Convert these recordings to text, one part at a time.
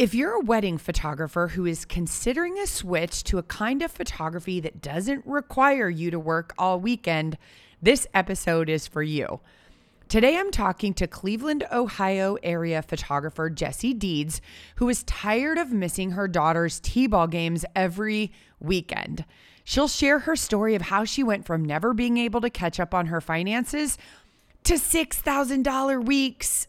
If you're a wedding photographer who is considering a switch to a kind of photography that doesn't require you to work all weekend, this episode is for you. Today, I'm talking to Cleveland, Ohio area photographer Jessie Deeds, who is tired of missing her daughter's T ball games every weekend. She'll share her story of how she went from never being able to catch up on her finances to $6,000 weeks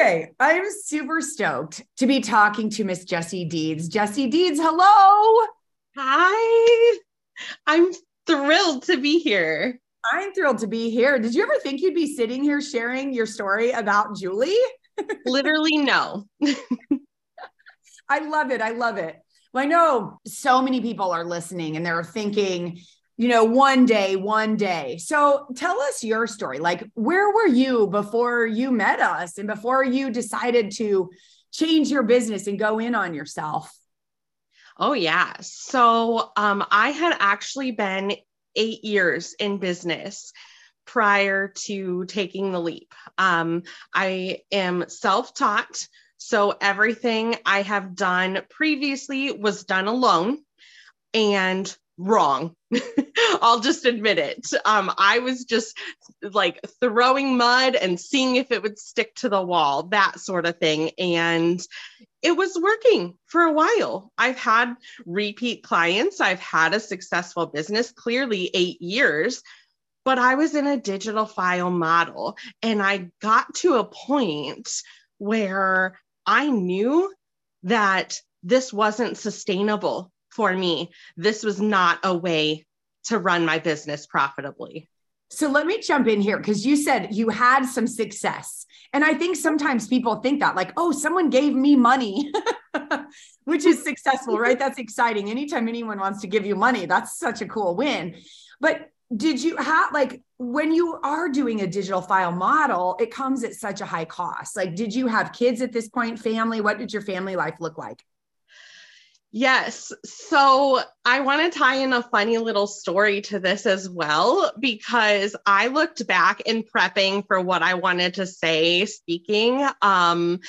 Okay, I'm super stoked to be talking to Miss Jessie Deeds. Jessie Deeds, hello. Hi. I'm thrilled to be here. I'm thrilled to be here. Did you ever think you'd be sitting here sharing your story about Julie? Literally, no. I love it. I love it. Well, I know so many people are listening and they're thinking, you know, one day, one day. So tell us your story. Like, where were you before you met us and before you decided to change your business and go in on yourself? Oh, yeah. So um, I had actually been eight years in business prior to taking the leap. Um, I am self taught. So everything I have done previously was done alone. And wrong. I'll just admit it. Um, I was just like throwing mud and seeing if it would stick to the wall, that sort of thing. And it was working for a while. I've had repeat clients, I've had a successful business, clearly eight years. But I was in a digital file model and I got to a point where I knew that this wasn't sustainable for me, this was not a way to run my business profitably. So let me jump in here because you said you had some success. And I think sometimes people think that, like, oh, someone gave me money, which is successful, right? That's exciting. Anytime anyone wants to give you money, that's such a cool win. But did you have, like, when you are doing a digital file model, it comes at such a high cost. Like, did you have kids at this point, family? What did your family life look like? Yes. So I want to tie in a funny little story to this as well, because I looked back in prepping for what I wanted to say speaking. Um,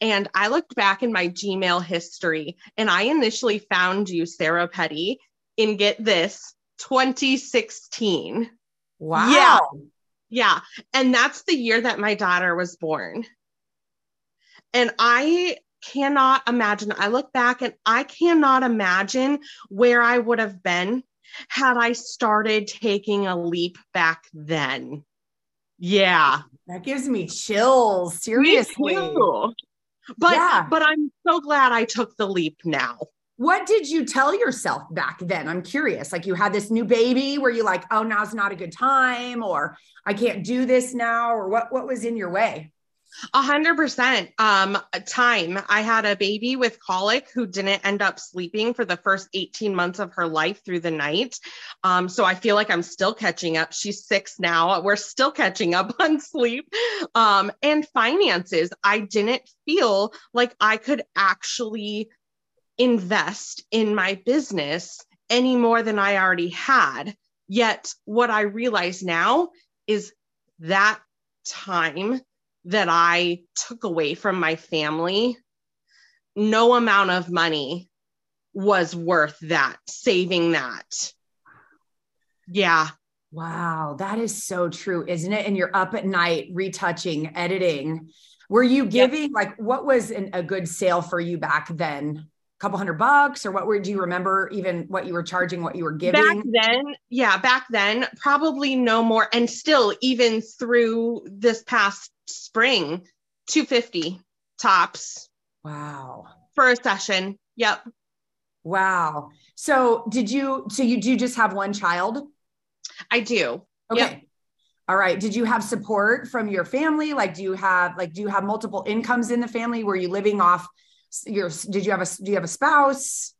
and I looked back in my Gmail history and I initially found you, Sarah Petty, in get this 2016. Wow. Yeah. Yeah. And that's the year that my daughter was born. And I cannot imagine. I look back and I cannot imagine where I would have been had I started taking a leap back then. Yeah. That gives me chills. Seriously. But yeah. but I'm so glad I took the leap now. What did you tell yourself back then? I'm curious. Like you had this new baby where you like, oh, now's not a good time, or I can't do this now, or what what was in your way? A hundred percent. Um, time. I had a baby with colic who didn't end up sleeping for the first 18 months of her life through the night. Um, so I feel like I'm still catching up. She's six now. We're still catching up on sleep. Um, and finances. I didn't feel like I could actually invest in my business any more than I already had. Yet what I realize now is that time that I took away from my family, no amount of money was worth that, saving that. Yeah. Wow, that is so true, isn't it? And you're up at night retouching, editing. Were you giving yep. like what was an, a good sale for you back then? Couple hundred bucks or what were do you remember even what you were charging what you were giving? back then yeah back then probably no more and still even through this past spring 250 tops. Wow. For a session yep. Wow. So did you so you do just have one child? I do. Okay. Yep. all right. Did you have support from your family? Like do you have like do you have multiple incomes in the family? Were you living off your did you have a do you have a spouse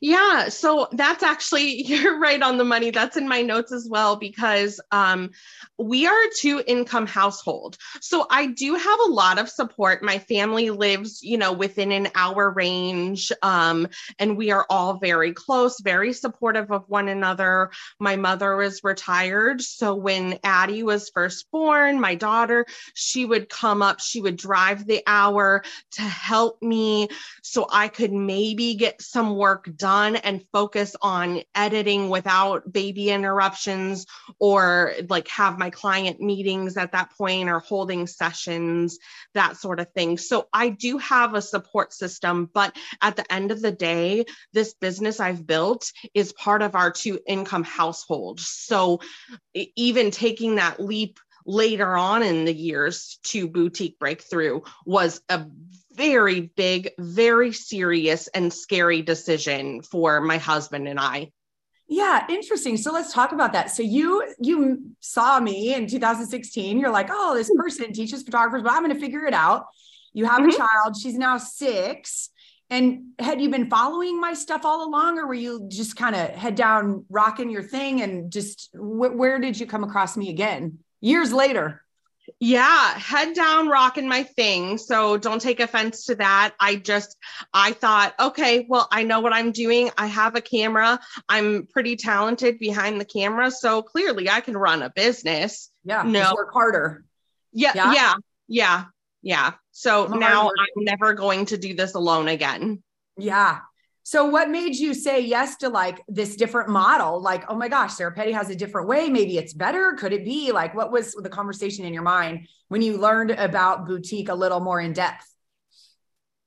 yeah, so that's actually you're right on the money. That's in my notes as well because um, we are a two income household. So I do have a lot of support. My family lives, you know, within an hour range, um, and we are all very close, very supportive of one another. My mother was retired, so when Addie was first born, my daughter, she would come up, she would drive the hour to help me, so I could maybe get some work done and focus on editing without baby interruptions or like have my client meetings at that point or holding sessions, that sort of thing. So I do have a support system, but at the end of the day, this business I've built is part of our two income household. So even taking that leap later on in the years to boutique breakthrough was a very big, very serious and scary decision for my husband and I. Yeah, interesting. So let's talk about that. So you you saw me in 2016. You're like, "Oh, this person teaches photographers, but I'm going to figure it out." You have mm-hmm. a child. She's now 6. And had you been following my stuff all along or were you just kind of head down rocking your thing and just wh- where did you come across me again? Years later. Yeah, head down, rocking my thing. So don't take offense to that. I just, I thought, okay, well, I know what I'm doing. I have a camera. I'm pretty talented behind the camera. So clearly I can run a business. Yeah. No, work harder. Yeah. Yeah. Yeah. Yeah. yeah. So I'm now I'm never going to do this alone again. Yeah. So what made you say yes to like this different model? Like, oh my gosh, Sarah Petty has a different way. Maybe it's better. Could it be? Like, what was the conversation in your mind when you learned about boutique a little more in depth?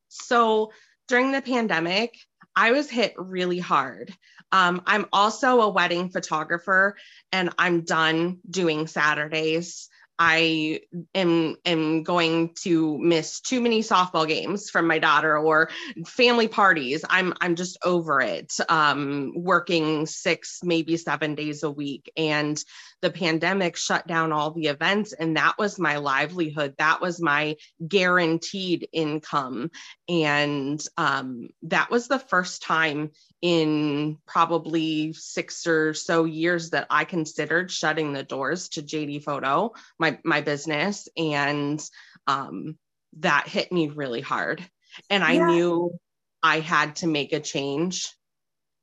So during the pandemic, I was hit really hard. Um, I'm also a wedding photographer and I'm done doing Saturdays. I am am going to miss too many softball games from my daughter or family parties. I'm I'm just over it. Um, working six, maybe seven days a week, and the pandemic shut down all the events, and that was my livelihood. That was my guaranteed income, and um, that was the first time in probably six or so years that I considered shutting the doors to JD Photo, my my business, and um, that hit me really hard. And I yeah. knew I had to make a change,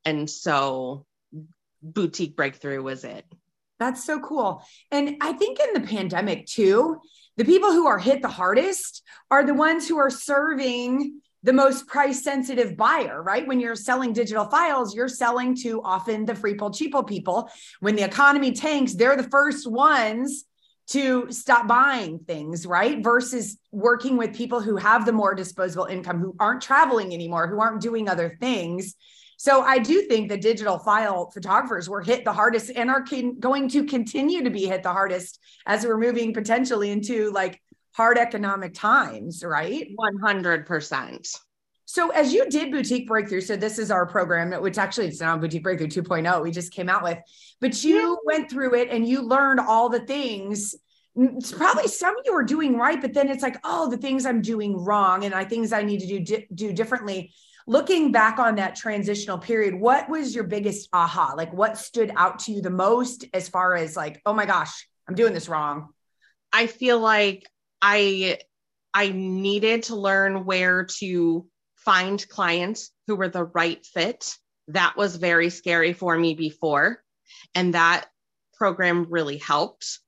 and so boutique breakthrough was it. That's so cool. And I think in the pandemic too, the people who are hit the hardest are the ones who are serving the most price sensitive buyer, right? When you're selling digital files, you're selling to often the free cheapo people. When the economy tanks, they're the first ones to stop buying things, right? Versus working with people who have the more disposable income, who aren't traveling anymore, who aren't doing other things. So I do think the digital file photographers were hit the hardest and are going to continue to be hit the hardest as we're moving potentially into like hard economic times, right? 100%. So as you did boutique breakthrough, so this is our program, which actually it's now boutique breakthrough 2.0 we just came out with, but you yeah. went through it and you learned all the things. Mm, it's probably some you were doing right, but then it's like, oh, the things I'm doing wrong and I things I need to do do differently. Looking back on that transitional period, what was your biggest aha? Like what stood out to you the most as far as like, oh my gosh, I'm doing this wrong? I feel like I I needed to learn where to find clients who were the right fit. That was very scary for me before. And that program really helped.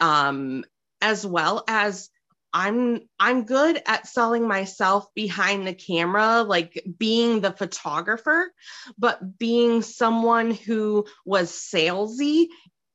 Um, as well as I'm I'm good at selling myself behind the camera, like being the photographer, but being someone who was salesy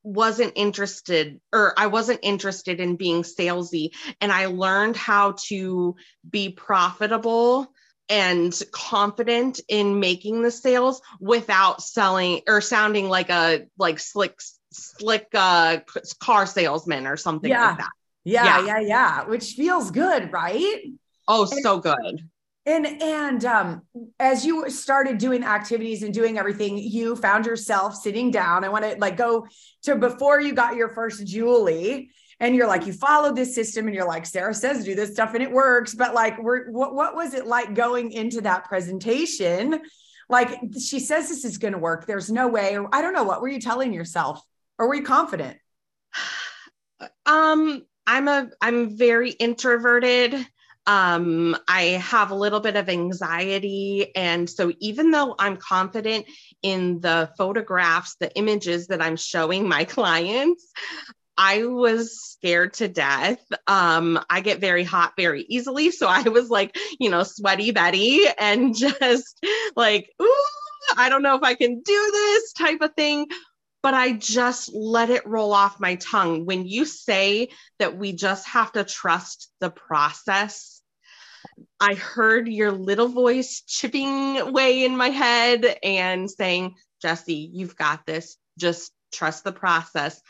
wasn't interested or I wasn't interested in being salesy and I learned how to be profitable and confident in making the sales without selling or sounding like a like slick slick uh car salesman or something yeah. like that. Yeah, yeah, yeah, yeah, which feels good, right? Oh, and, so good. And and um as you started doing activities and doing everything, you found yourself sitting down. I want to like go to before you got your first Julie and you're like you followed this system and you're like sarah says do this stuff and it works. But like we're, what, what was it like going into that presentation? Like she says this is going to work. There's no way. I don't know. What were you telling yourself? Or were you confident? Um i'm a i'm very introverted um, I have a little bit of anxiety. And so, even though I'm confident in the photographs, the images that I'm showing my clients, I was scared to death. Um, I get very hot very easily. So I was like, you know, sweaty Betty and just like, ooh, I don't know if I can do this type of thing. But I just let it roll off my tongue. When you say that we just have to trust the process, I heard your little voice chipping away in my head and saying, Jessie, you've got this. Just trust the process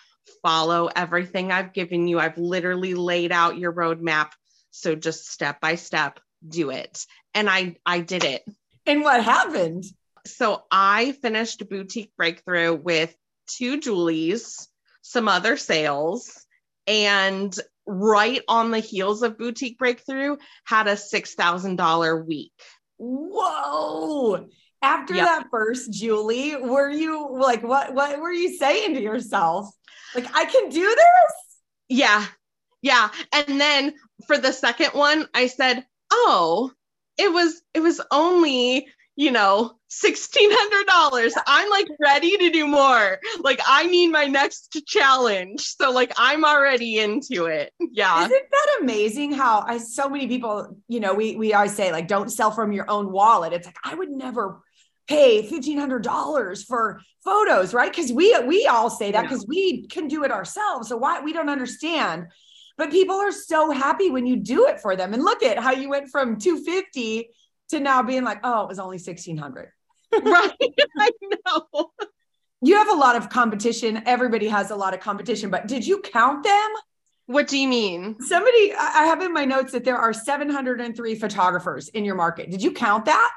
follow everything I've given you. I've literally laid out your roadmap. So just step by step, do it. And I I did it. And what happened? So I finished boutique breakthrough with two Julies, some other sales, and right on the heels of boutique breakthrough had a $6,000 week. Whoa after yep. that first julie were you like what what were you saying to yourself like, I can do this? Yeah. Yeah. And then for the second one, I said, Oh, it was, it was only, you know, $1,600. I'm like ready to do more. Like, I need my next challenge. So, like, I'm already into it. Yeah. Isn't that amazing how I, so many people, you know, we, we always say, like, don't sell from your own wallet. It's like, I would never pay $1500 for photos right because we we all say that because we can do it ourselves so why we don't understand but people are so happy when you do it for them and look at how you went from 250 to now being like oh it was only 1600 right? I know. You have a lot of competition. Everybody has a lot of competition but did you count them? What do you mean? Somebody i have in my notes that there are 703 photographers in your market. Did you count that?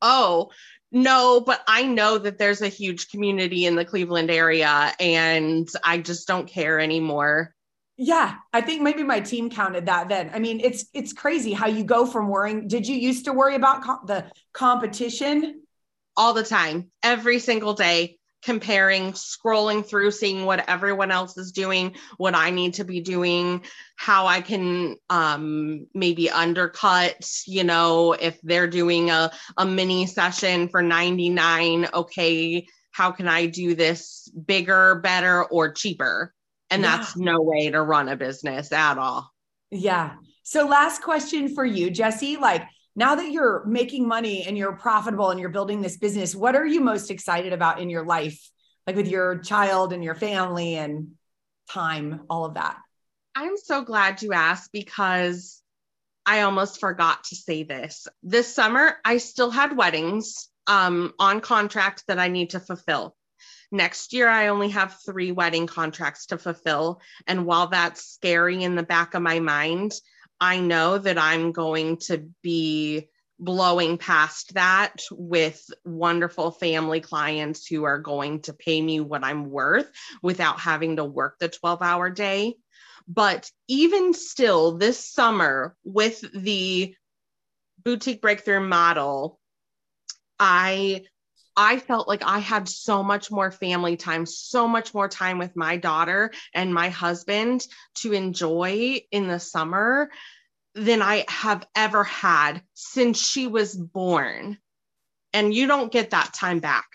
Oh no, but I know that there's a huge community in the Cleveland area and I just don't care anymore. Yeah, I think maybe my team counted that then. I mean, it's it's crazy how you go from worrying. Did you used to worry about co- the competition all the time, every single day? comparing, scrolling through, seeing what everyone else is doing, what I need to be doing, how I can um, maybe undercut, you know, if they're doing a, a mini session for 99, okay, how can I do this bigger, better, or cheaper? And yeah. that's no way to run a business at all. Yeah. So, last question for you, Jessie. Like, now that you're making money and you're profitable and you're building this business, what are you most excited about in your life, like with your child and your family and time, all of that? I'm so glad you asked because I almost forgot to say this. This summer, I still had weddings um, on contract that I need to fulfill. Next year, I only have three wedding contracts to fulfill. And while that's scary in the back of my mind, I know that I'm going to be blowing past that with wonderful family clients who are going to pay me what I'm worth without having to work the 12 hour day. But even still, this summer with the boutique breakthrough model, I I felt like I had so much more family time, so much more time with my daughter and my husband to enjoy in the summer than I have ever had since she was born. And you don't get that time back.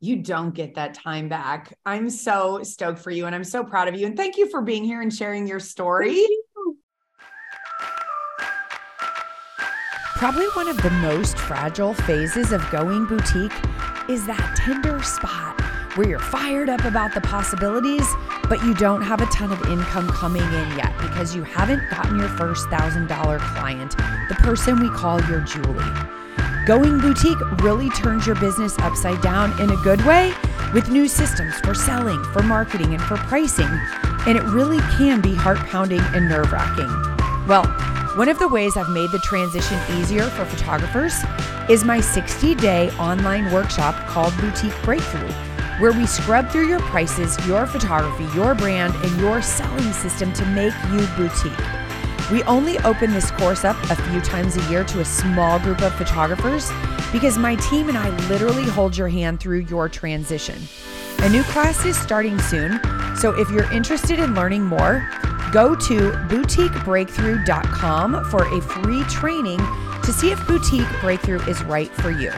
You don't get that time back. I'm so stoked for you and I'm so proud of you. And thank you for being here and sharing your story. Probably one of the most fragile phases of going boutique is that tender spot where you're fired up about the possibilities, but you don't have a ton of income coming in yet because you haven't gotten your first $1,000 client, the person we call your Julie. Going boutique really turns your business upside down in a good way with new systems for selling, for marketing, and for pricing. And it really can be heart pounding and nerve wracking. Well, one of the ways I've made the transition easier for photographers is my 60 day online workshop called Boutique Breakthrough, where we scrub through your prices, your photography, your brand, and your selling system to make you boutique. We only open this course up a few times a year to a small group of photographers because my team and I literally hold your hand through your transition. A new class is starting soon, so if you're interested in learning more, go to boutiquebreakthrough.com for a free training to see if Boutique Breakthrough is right for you.